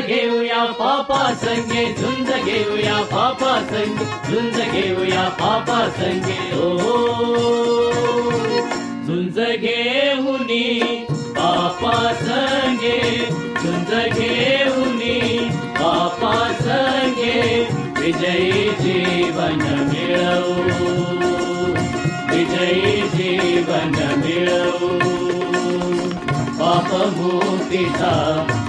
घेऊया पापा संगे झुंज घेऊया पापा संगे झुंज घेऊया पापा संगे. ओ झुंज घेऊनी पापा संगे झुंज घेऊनी पापा संगे. विजयी जीवन मिळवू विजयी जीवन मिळवू. पाप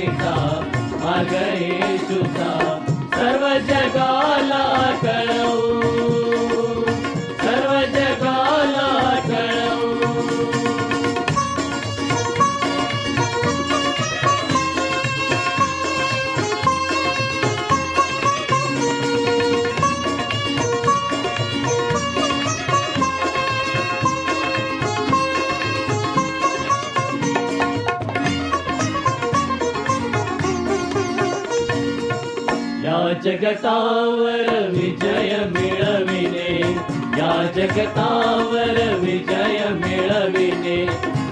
मार्गदर्शिका मार्गेषु सा सर्वजगाला करौ। जगतावर विजय मिळविणे. या जगतावर विजय मिळविणे.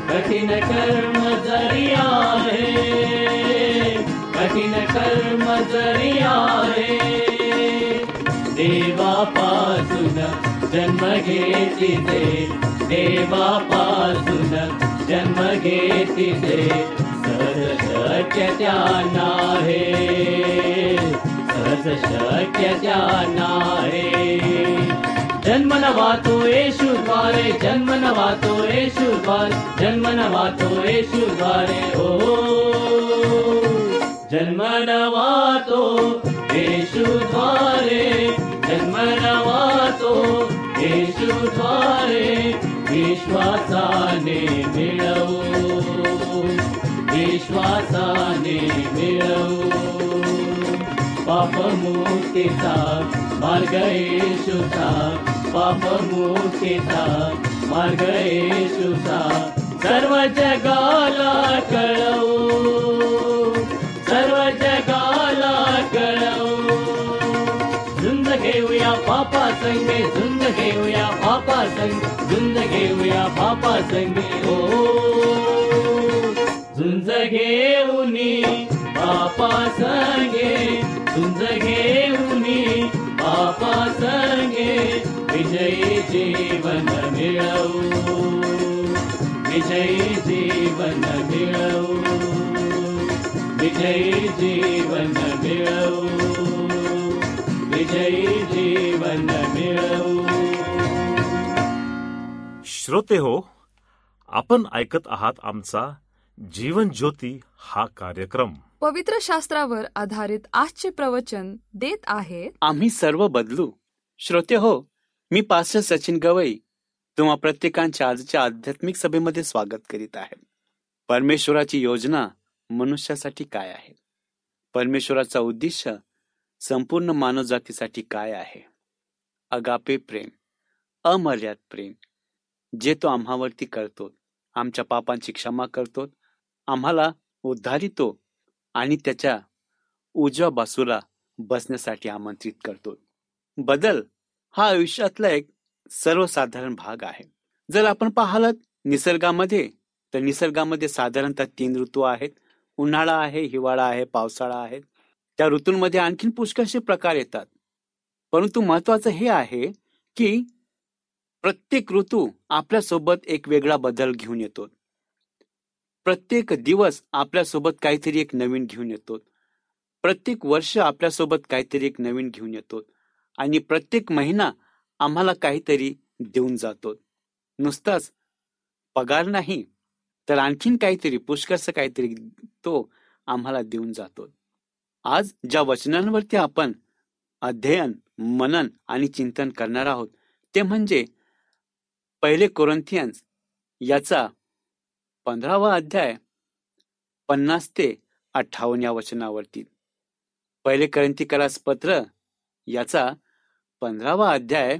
कठीण कर्म जरी आहे कठीण कर्म जरी आहे देवापासून जन्म घेतिते देवापासून जन्म घेतिते सहज शक्य त्या नाही. सहज शक्य जाणारे जन्म नवातो येशू द्वारे जन्म नवातो येशू द्वारे जन्म नवातो येशू द्वारे ओ. जन्म नवातो येशू द्वारे जन्म नवातो येशू द्वारे विश्वासाने मिळवू विश्वासाने मिळवू. पापमुक्तिता मार्गयेषुता मार्ग येशूचा सर्व जगाला कळवू. सर्व जगाला कळवू. झुंज घेऊया पापा संगे झुंज घेऊया पापा संगे झुंज घेऊया पापा संगे ओ झुंज घेऊनी पापा संगे झुंज घेऊन बापा संगे विजयी जीवन मिळवू. विजयी जीवन मिळवू. विजयी जीवन मिळवू. विजयी जीवन मिळवू. श्रोते हो आपण ऐकत आहात आमचा जीवन ज्योती हा कार्यक्रम. पवित्र शास्त्रावर आधारित आजचे प्रवचन देत आहे. आम्ही सर्व बदलू. श्रोते हो मी पास्टर सचिन गवई तुम्हा प्रत्येकांच्या आजच्या आध्यात्मिक सभेमध्ये स्वागत करीत आहे. परमेश्वराची योजना मनुष्यासाठी काय आहे? परमेश्वराचा उद्देश संपूर्ण मानवजातीसाठी काय आहे? अगापे प्रेम अमर्याद प्रेम जे तो आम्हावरती करतो आमच्या पापांची क्षमा करतो आम्हाला उद्धारितो आणि त्याच्या उजव्या बाजूला बसण्यासाठी आमंत्रित करतो. बदल हा आयुष्यातला एक सर्वसाधारण भाग आहे. जर आपण पाहालात निसर्गामध्ये तर निसर्गामध्ये साधारणतः तीन ऋतू आहेत. उन्हाळा आहे हिवाळा आहे पावसाळा आहे. त्या ऋतूंमध्ये आणखीन पुष्कळचे प्रकार येतात. परंतु महत्वाचं हे आहे की प्रत्येक ऋतू आपल्यासोबत एक वेगळा बदल घेऊन येतो. प्रत्येक दिवस आपल्यासोबत काहीतरी एक नवीन घेऊन येतो. प्रत्येक वर्ष आपल्यासोबत काहीतरी एक नवीन घेऊन येतो. आणि प्रत्येक महिना आम्हाला काहीतरी देऊन जातो. नुसताच पगार नाही तर आणखीन काहीतरी पुष्कळचं काहीतरी तो आम्हाला देऊन जातो. आज ज्या वचनांवरती आपण अध्ययन मनन आणि चिंतन करणार आहोत ते म्हणजे पहिले कोरंथियन्स याचा पंधरावा अध्याय पन्नास ते अठ्ठावन्न या वचनावरती. पहिले करंतीकरास पत्र याचा पंधरावा अध्याय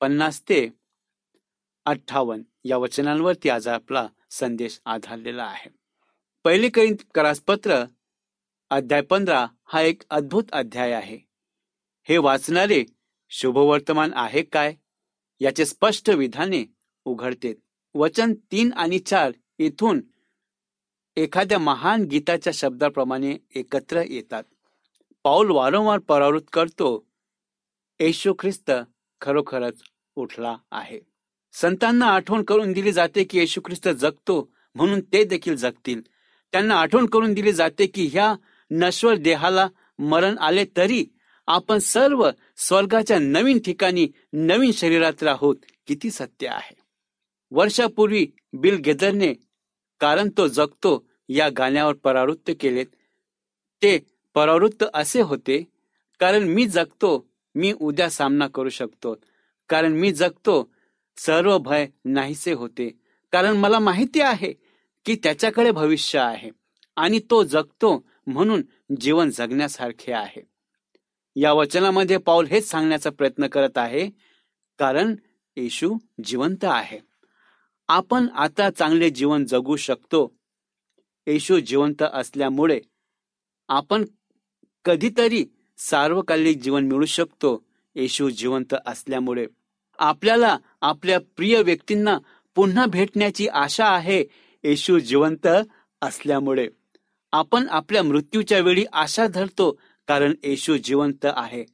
पन्नास ते अठ्ठावन्न या वचनांवरती आज आपला संदेश आधारलेला आहे. पहिले करास पत्र अध्याय पंधरा हा एक अद्भुत अध्याय आहे. हे वाचणारे शुभवर्तमान आहे काय? याचे स्पष्ट विधाने उघडते वचन तीन आणि चार इथून एखाद्या महान गीताच्या शब्दाप्रमाणे एकत्र येतात. पाऊल वारंवार परावृत करतो. येशू ख्रिस्त खरोखरच उठला आहे. संतांना आठवण करून दिली जाते की येशू ख्रिस्त जगतो म्हणून ते देखील जगतील. त्यांना आठवण करून दिली जाते की ह्या नश्वर देहाला मरण आले तरी आपण सर्व स्वर्गाच्या नवीन ठिकाणी नवीन शरीरात राहूत. किती सत्य आहे. वर्षापूर्वी बिल गेदरने कारण तो जगतो या गाण्यावर परावृत्त केलेत. ते परावृत्त असे होते कारण मी जगतो मी उद्या सामना करू शकतो. कारण मी जगतो सर्व भय नाहीसे होते. कारण मला माहिती आहे की त्याच्याकडे भविष्य आहे आणि तो जगतो म्हणून जीवन जगण्यासारखे आहे. या वचनामध्ये पाऊल हेच सांगण्याचा प्रयत्न करत आहे कारण येशू जिवंत आहे. आपण आता चांगले जीवन जगू शकतो. येशू जिवंत असल्यामुळे आपण कधीतरी सार्वकालिक जीवन मिळू शकतो. येशू जिवंत असल्यामुळे आपल्याला आपल्या प्रिय व्यक्तींना पुन्हा भेटण्याची आशा आहे. येशू जिवंत असल्यामुळे आपण आपल्या मृत्यूच्या वेळी आशा धरतो कारण येशू जिवंत आहे.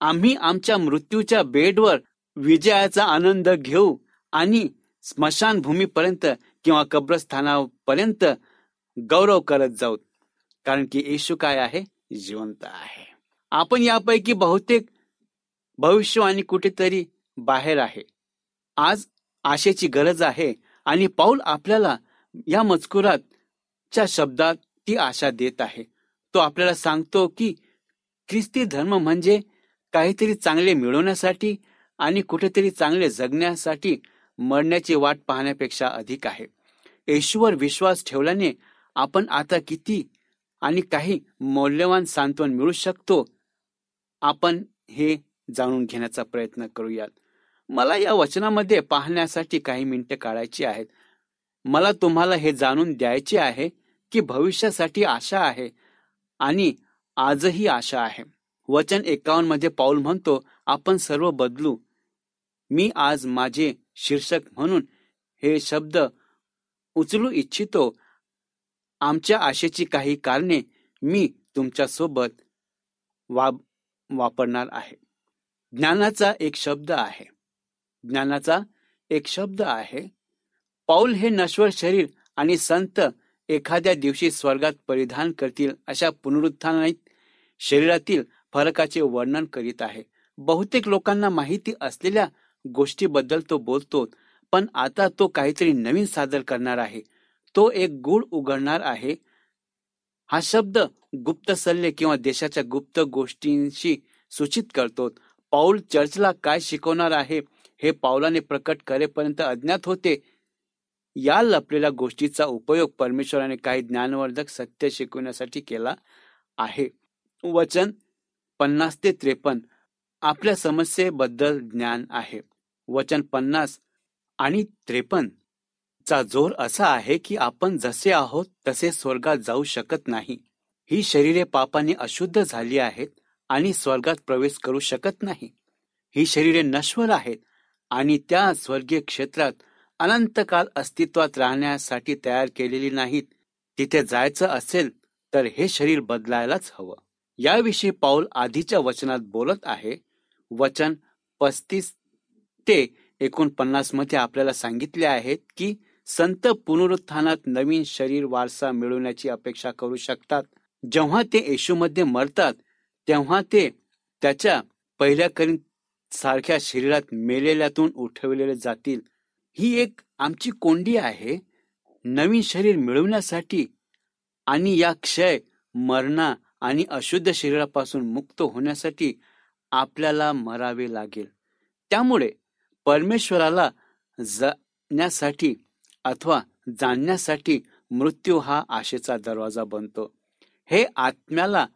आम्ही आमच्या मृत्यूच्या बेडवर विजयाचा आनंद घेऊ आणि स्मशानभूमीपर्यंत किंवा कब्रस्थानापर्यंत गौरव करत जाऊ कारण की येशू काय आहे? जिवंत आहे. आपण यापैकी बहुतेक भविष्यवाणी कुठेतरी बाहेर आहे. आज आशेची गरज आहे आणि पाऊल आपल्याला या मजकुरात च्या शब्दात ती आशा देत आहे. तो आपल्याला सांगतो की ख्रिस्ती धर्म म्हणजे काहीतरी चांगले मिळवण्यासाठी आणि कुठेतरी चांगले जगण्यासाठी मरण्याची वाट पाहण्यापेक्षा अधिक आहे. येशूवर विश्वास ठेवल्याने आपण आता किती आणि काही मौल्यवान सांत्वन मिळू शकतो आपण हे जाणून घेण्याचा प्रयत्न करूयात. मला या वचनामध्ये पाहण्यासाठी काही मिनिटे काढायची आहेत. मला तुम्हाला हे जाणून द्यायचे आहे की भविष्यासाठी आशा आहे आणि आजही आशा आहे. वचन एकावन्नमध्ये पाऊल म्हणतो आपण सर्व बदलू. मी आज माझे शीर्षक म्हणून हे शब्द उचलू इच्छितो. आमच्या आशेची काही कारणे मी तुमच्यासोबत वा वापरणार आहे. ज्ञानाचा एक शब्द आहे. ज्ञानाचा एक शब्द आहे. पाऊल हे नश्वर शरीर आणि संत एखाद्या दिवशी स्वर्गात परिधान करतील अशा पुनरुत्थानित शरीरातील फरकाचे वर्णन करीत आहे. बहुतेक लोकांना माहिती असलेल्या गोष्टीबद्दल तो बोलतो पण आता तो काहीतरी नवीन सादर करणार आहे. तो एक गुळ उघडणार आहे. हा शब्द गुप्त सल्ले किंवा देशाच्या गुप्त गोष्टींशी सूचित करतो. पाऊल चर्चला काय शिकवणार आहे हे पावलाने प्रकट करेपर्यंत अज्ञात होते. या लपलेल्या गोष्टीचा उपयोग परमेश्वराने काही ज्ञानवर्धक सत्य शिकवण्यासाठी केला आहे. वचन पन्नास ते त्रेपन्न. आपल्या समस्येबद्दल ज्ञान आहे. वचन पन्नास आणि त्रेपन्न चा जोर असा आहे की आपण जसे आहोत तसे स्वर्गात जाऊ शकत नाही. ही शरीरे पापाने अशुद्ध झाली आहेत आणि स्वर्गात प्रवेश करू शकत नाही. ही शरीरे नश्वर आहेत आणि त्या स्वर्गीय क्षेत्रात अनंतकाल अस्तित्वात राहण्यासाठी तयार केलेली नाहीत. तिथे जायचं असेल तर हे शरीर बदलायलाच हवं. याविषयी पाऊल आधीच्या वचनात बोलत आहे. वचन पस्तीस ते एकोणपन्नासमध्ये आपल्याला सांगितले आहेत की संत पुनरुत्थानात नवीन शरीर वारसा मिळवण्याची अपेक्षा करू शकतात. जेव्हा ते येशूमध्ये मरतात तेव्हा ते त्याच्या पहिल्या करीन सारख्या शरीरात मेलेल्यातून उठवलेले जातील. ही एक आमची कोंडी आहे. नवीन शरीर मिळवण्यासाठी आणि या क्षय मरणा आणि अशुद्ध शरीरापासून मुक्त होण्यासाठी आपल्याला मरावे लागेल. त्यामुळे परमेश्वराला जाण्यासाठी अथवा जाणण्यासाठी मृत्यू हा आशेचा दरवाजा बनतो. हे आत्म्याला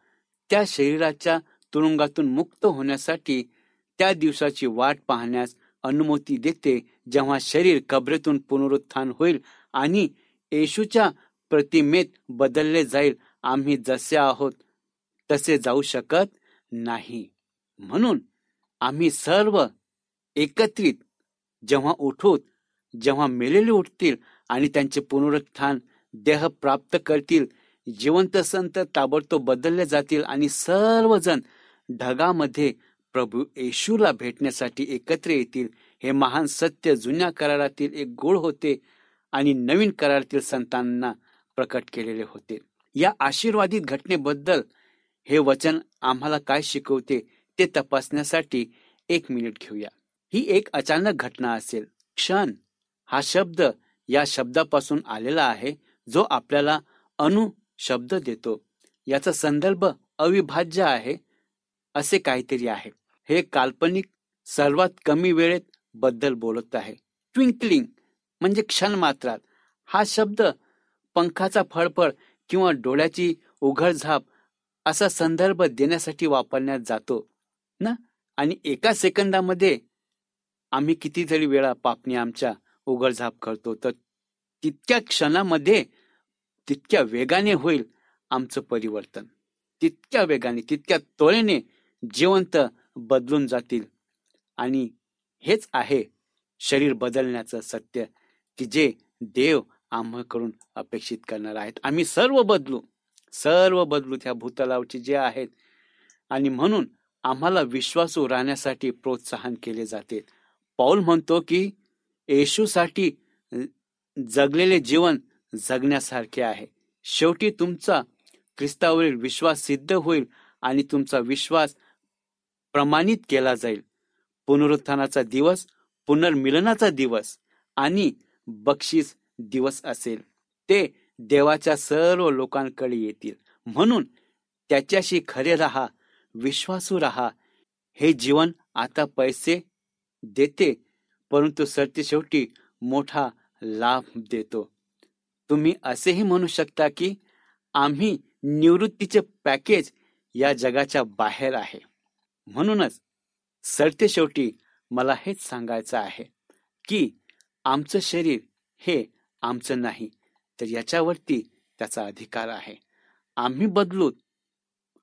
त्या शरीराच्या तुरुंगातून मुक्त होण्यासाठी त्या दिवसाची वाट पाहण्यास अनुमती देते जेव्हा शरीर कबरेतून पुनरुत्थान होईल आणि येशूच्या प्रतिमेत बदलले जाईल. आम्ही जसे आहोत तसे जाऊ शकत नाही. म्हणून आम्ही सर्व एकत्रित जेव्हा उठूत जेव्हा मेलेले उठतील आणि त्यांचे पुनरुत्थान देह प्राप्त करतील जिवंत संत ताबडतोब बदलले जातील आणि सर्वजण ढगामध्ये प्रभू येशूला भेटण्यासाठी एकत्र येतील हे महान सत्य जुन्या करारातील एक गोळ होते आणि नवीन करारातील संतांना प्रकट केलेले होते. या आशीर्वादित घटनेबद्दल हे वचन आम्हाला काय शिकवते ते तपासण्यासाठी एक मिनिट घेऊया. ही एक अचानक घटना असेल. क्षण. हा शब्द या शब्दापासून आलेला आहे जो आपल्याला अनु शब्द देतो. याचा संदर्भ अविभाज्य आहे असे काहीतरी आहे. हे काल्पनिक सर्वात कमी वेळेत बद्दल बोलत आहे. ट्विंकलिंग म्हणजे क्षण मात्रात. हा शब्द पंखाचा फळफळ किंवा डोळ्याची उघडझाप असा संदर्भ देण्यासाठी वापरण्यात जातो. ना? आणि एका सेकंदामध्ये आम्ही कितीतरी वेळा पापणी आमच्या उघडझाप करतो तर तितक्या क्षणामध्ये तितक्या वेगाने होईल आमचं परिवर्तन. तितक्या वेगाने तितक्या त्वरेने जिवंत बदलून जातील. आणि हेच आहे शरीर बदलण्याचं सत्य की जे देव आम्हाकडून अपेक्षित करणार आहेत. आम्ही सर्व बदलू सर्व बदलू त्या भूतलावचे जे आहेत. आणि म्हणून आम्हाला विश्वासू राहण्यासाठी प्रोत्साहन केले जाते. पाऊल म्हणतो की येशूसाठी जगलेले जीवन जगण्यासारखे आहे. शेवटी तुमचा ख्रिस्तावरील विश्वास सिद्ध होईल आणि तुमचा विश्वास प्रमाणित केला जाईल. पुनरुत्थानाचा दिवस पुनर्मिलनाचा दिवस आणि बक्षीस दिवस असेल. ते देवाच्या सर्व लोकांकडे येतील. म्हणून त्याच्याशी खरे राहा विश्वासू राहा. हे जीवन आता पैसे देते परंतु सरते शेवटी मोठा लाभ देतो. तुम्ही असेही म्हणू शकता की आम्ही निवृत्तीचे पॅकेज या जगाच्या बाहेर आहे. म्हणूनच सरते शेवटी मला हेच सांगायचं आहे की आमचं शरीर हे आमचं नाही तर याच्यावरती त्याचा अधिकार आहे. आम्ही बदलूत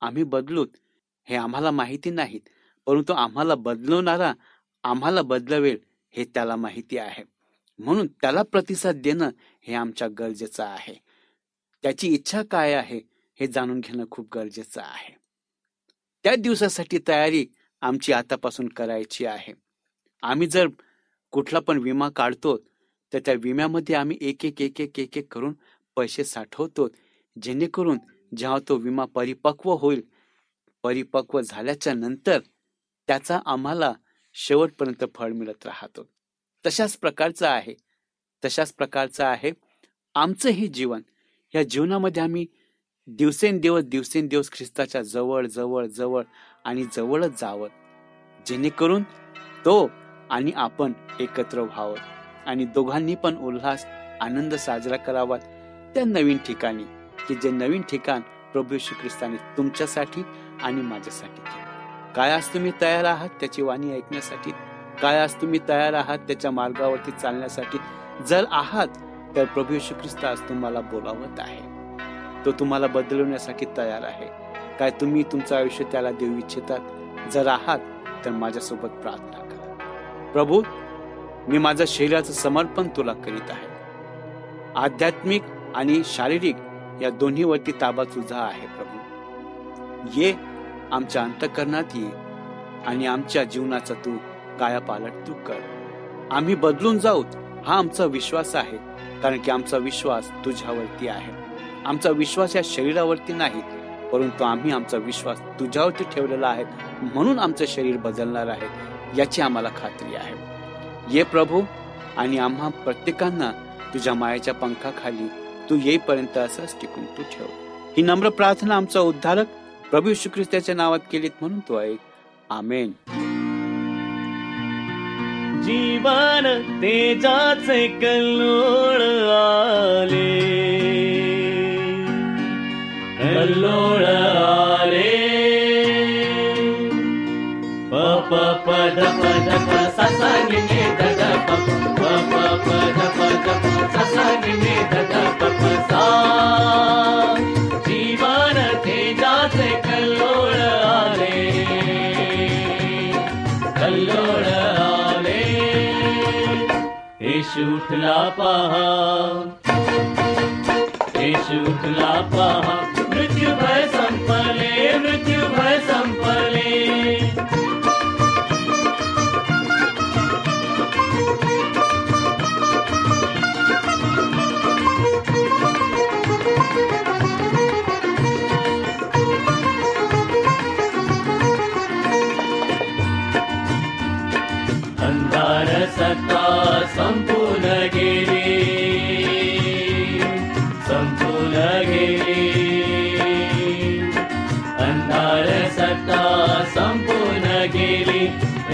आम्ही बदलूत हे आम्हाला माहिती नाहीत. परंतु आम्हाला बदलवणारा आम्हाला बदलवेल हे त्याला माहिती आहे. म्हणून त्याला प्रतिसाद देणं हे आमच्या गरजेचं आहे. त्याची इच्छा काय आहे हे जाणून घेणं खूप गरजेचं आहे. त्या दिवसासाठी तयारी आमची आतापासून करायची आहे. आम्ही जर कुठला पण विमा काढतो तर त्या विम्यामध्ये आम्ही एक एक एक एक एक एक करून पैसे साठवतो जेणेकरून जेव्हा तो विमा परिपक्व होईल परिपक्व झाल्याच्यानंतर त्याचा आम्हाला शेवटपर्यंत फळ मिळत राहतो. तशाच प्रकारचं आहे. तशाच प्रकारचं आहे आमचं हे जीवन. या जीवनामध्ये आम्ही दिवसेंदिवस दिवसेंदिवस ख्रिस्ताच्या जवळ जवळ जवळ आणि जवळच जावं. जेणेकरून तो आणि आपण एकत्र व्हावं आणि दोघांनी पण उल्हास आनंद साजरा करावा त्या नवीन ठिकाणी. की जे नवीन ठिकाण प्रभू श्री ख्रिस्ताने तुमच्यासाठी आणि माझ्यासाठी काय आज तुम्ही तयार आहात त्याची वाणी ऐकण्यासाठी? काय आज तुम्ही तयार आहात त्याच्या मार्गावरती चालण्यासाठी? जर आहात तर प्रभू यशू ख्रिस्त आज तुम्हाला बोलावत आहे. तो तुम्हाला बदलवण्यासाठी तयार आहे. काय तुम्ही तुमचं आयुष्य त्याला देऊ इच्छितात? जर आहात तर माझ्यासोबत प्रार्थना करा. प्रभू मी माझ्या शरीराचं समर्पण तुला करीत आहे. आध्यात्मिक आणि शारीरिक या दोन्हीवरती ताबा तुझा आहे प्रभू. ये आमच्या अंतकरणात ये आणि आमच्या जीवनाचा तू कायापालट तू कर. आम्ही बदलून जाऊ हा आमचा विश्वास आहे कारण की आमचा विश्वास तुझ्यावरती आहे. आमचा विश्वास या शरीरावरती नाही परंतु आम्ही आमचा विश्वास तुझ्यावरती ठेवलेला आहे म्हणून आमचं शरीर बदलणार आहे याची आम्हाला खात्री आहे. ये प्रभू आणि आम्हा प्रत्येकांना तुझ्या मायाच्या पंखाखाली तू येईपर्यंत असंच टिकून तू ठेव. ही नम्र प्रार्थना आमचा उद्धारक प्रभू येशू ख्रिस्ताच्या नावात केलीत म्हणून तो ऐक आमेन. जीवन तेजाचे कल्लोळ आले. कल्लोळ आले. प प प ध प ध प सा सा नि नि ध द प प प प ध प द प सा सा नि नि ध द प प सा. उठला पहा. येशू उठला पहा. मृत्यू भय संपले मृत्यू भय संपले.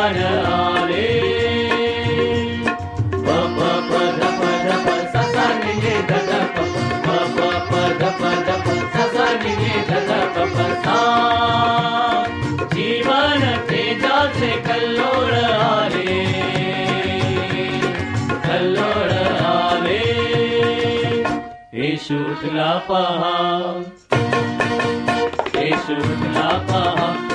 उधान आले प प प ध प ध प सा सा नि नि ध ध प प प प ध प ध प सा सा नि नि ध ध प प सा जीवन तेजाचे कल्लोळ आले कल्लोळ आले येशू तुला पहा येशू तुला पहा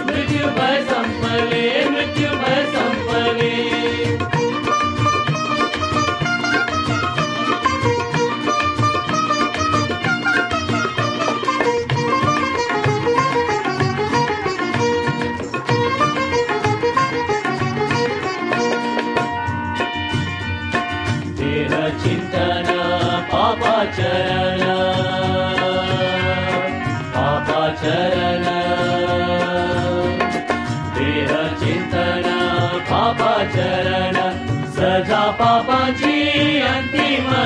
Amen.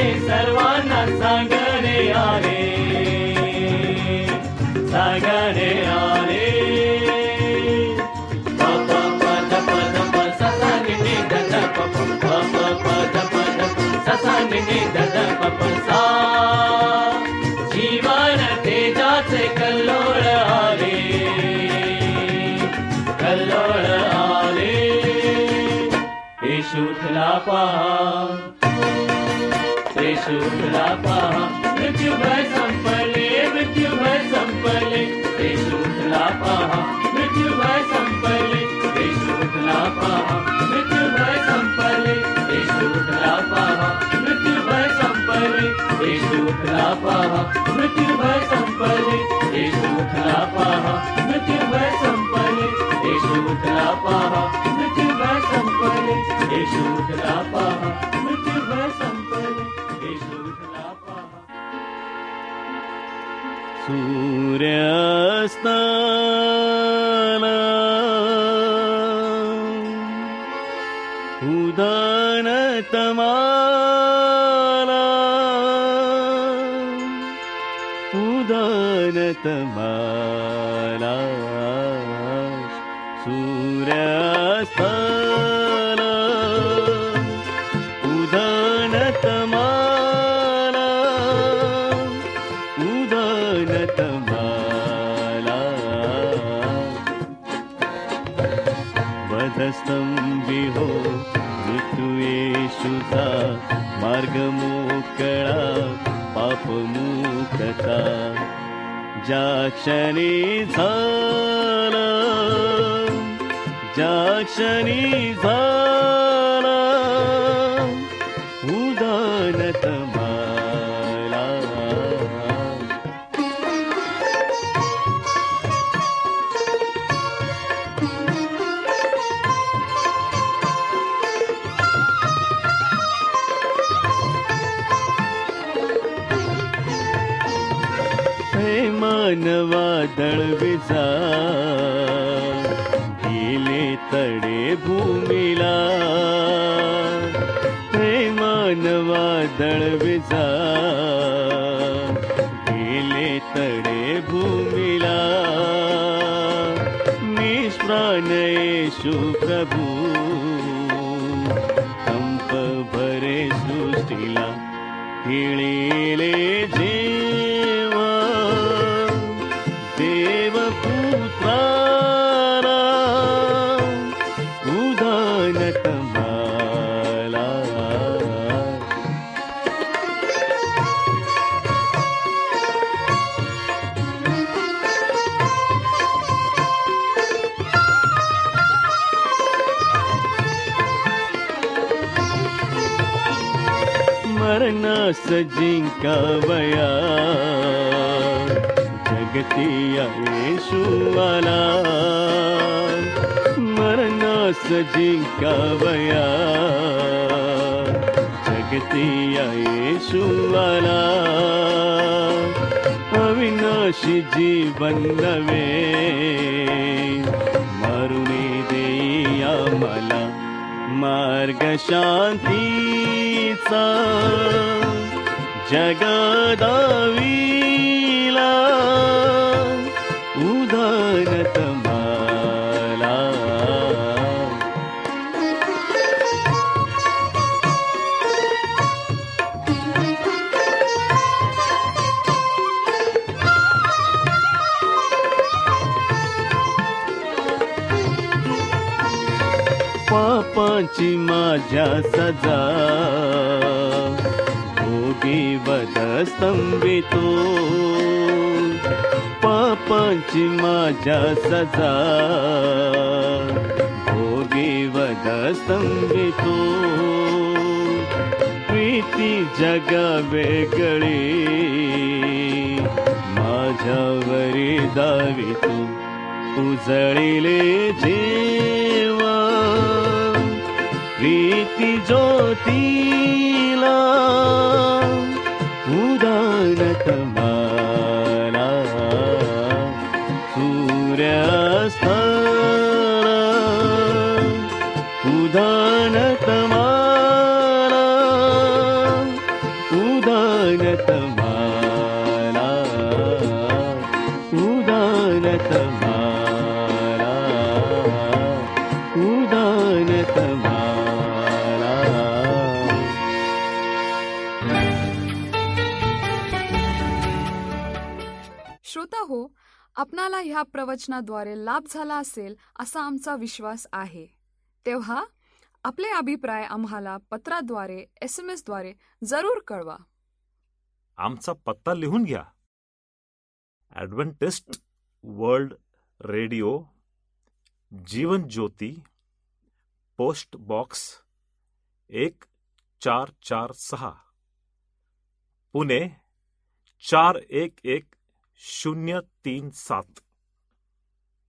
सर्वांना सांगणे आले उठला पहा मृत्युभय संपले. देश उठला पहा मृत्युभय संपले. देश उठला पहा मृत्युभय संपले. देश उठला पहा मृत्युभय संपले. देश उठला पहा. मुखा जाक्षनि झाला। मरु भला मर्ग शान्ति जगदावि उद सजा। सदा वग स्तम्भितो पापी मा सजा। भोगी वग स्तम्भितो प्रीति जग बेकळी मा दो उजिले प्रीती ज्योतीला उदान ह्या प्रवचनाद्वारे लाभ झाला असेल असा आमचा विश्वास आहे. तेव्हा आपले अभिप्राय आम्हाला पत्राद्वारे एस एम एसद्वारे जरूर कळवा. आमचा पत्ता लिहून घ्या. Adventist world radio Jeevan Jyoti post box एक चार चार सहा पुणे चार एक एक शून्य तीन सात.